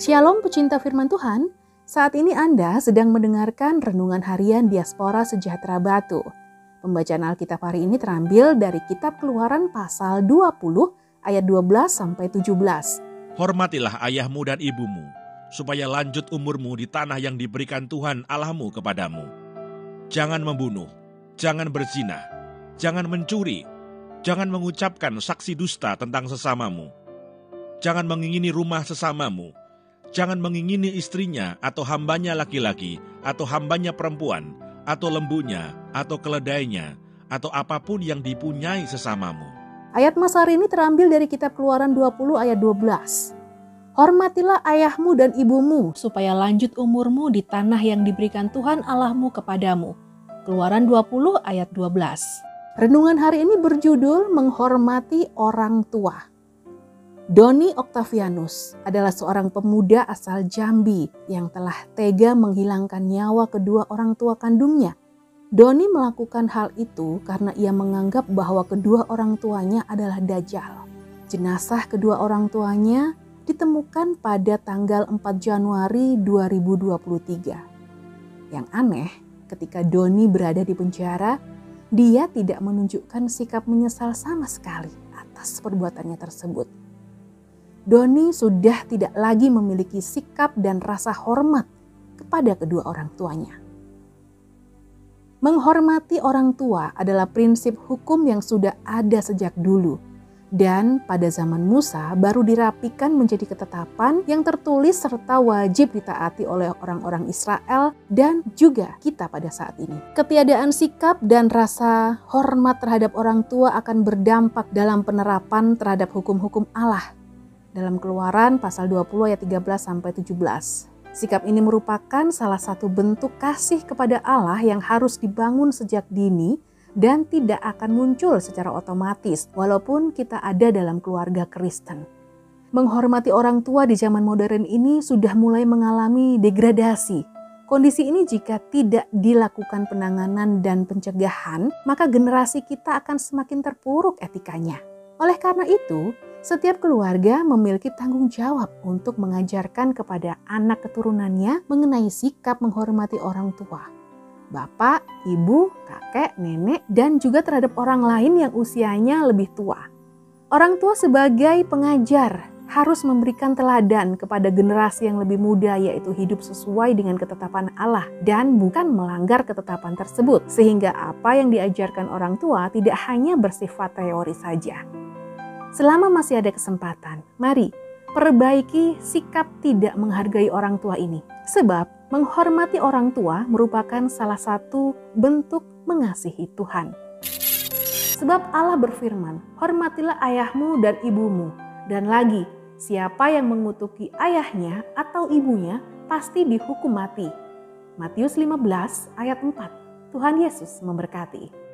Shalom pecinta firman Tuhan, saat ini Anda sedang mendengarkan Renungan Harian Diaspora Sejahtera Batu. Pembacaan Alkitab hari ini terambil dari kitab keluaran pasal 20 ayat 12 sampai 17. Hormatilah ayahmu dan ibumu, supaya lanjut umurmu di tanah yang diberikan Tuhan Allahmu kepadamu. Jangan membunuh, jangan berzina, jangan mencuri, jangan mengucapkan saksi dusta tentang sesamamu. Jangan mengingini rumah sesamamu, Jangan mengingini istrinya atau hambanya laki-laki atau hambanya perempuan atau lembunya atau keledainya atau apa pun yang dipunyai sesamamu. Ayat Masar ini terambil dari kitab Keluaran 20 ayat 12. Hormatilah ayahmu dan ibumu supaya lanjut umurmu di tanah yang diberikan Tuhan Allahmu kepadamu. Keluaran 20 ayat 12. Renungan hari ini berjudul menghormati orang tua. Doni Octavianus adalah seorang pemuda asal Jambi yang telah tega menghilangkan nyawa kedua orang tua kandungnya. Doni melakukan hal itu karena ia menganggap bahwa kedua orang tuanya adalah dajjal. Jenazah kedua orang tuanya ditemukan pada tanggal 4 Januari 2023. Yang aneh, ketika Doni berada di penjara, dia tidak menunjukkan sikap menyesal sama sekali atas perbuatannya tersebut. Doni sudah tidak lagi memiliki sikap dan rasa hormat kepada kedua orang tuanya. Menghormati orang tua adalah prinsip hukum yang sudah ada sejak dulu, dan pada zaman Musa baru dirapikan menjadi ketetapan yang tertulis serta wajib ditaati oleh orang-orang Israel dan juga kita pada saat ini. Ketiadaan sikap dan rasa hormat terhadap orang tua akan berdampak dalam penerapan terhadap hukum-hukum Allah dalam Keluaran pasal 20 ayat 13 sampai 17. Sikap ini merupakan salah satu bentuk kasih kepada Allah yang harus dibangun sejak dini dan tidak akan muncul secara otomatis walaupun kita ada dalam keluarga Kristen. Menghormati orang tua di zaman modern ini sudah mulai mengalami degradasi. Kondisi ini jika tidak dilakukan penanganan dan pencegahan, maka generasi kita akan semakin terpuruk etikanya. Oleh karena itu, setiap keluarga memiliki tanggung jawab untuk mengajarkan kepada anak keturunannya mengenai sikap menghormati orang tua. Bapak, ibu, kakek, nenek, dan juga terhadap orang lain yang usianya lebih tua. Orang tua sebagai pengajar harus memberikan teladan kepada generasi yang lebih muda yaitu hidup sesuai dengan ketetapan Allah dan bukan melanggar ketetapan tersebut sehingga apa yang diajarkan orang tua tidak hanya bersifat teori saja. Selama masih ada kesempatan, mari perbaiki sikap tidak menghargai orang tua ini. Sebab menghormati orang tua merupakan salah satu bentuk mengasihi Tuhan. Sebab Allah berfirman, hormatilah ayahmu dan ibumu. Dan lagi, siapa yang mengutuki ayahnya atau ibunya pasti dihukum mati. Matius 15 ayat 4. Tuhan Yesus memberkati.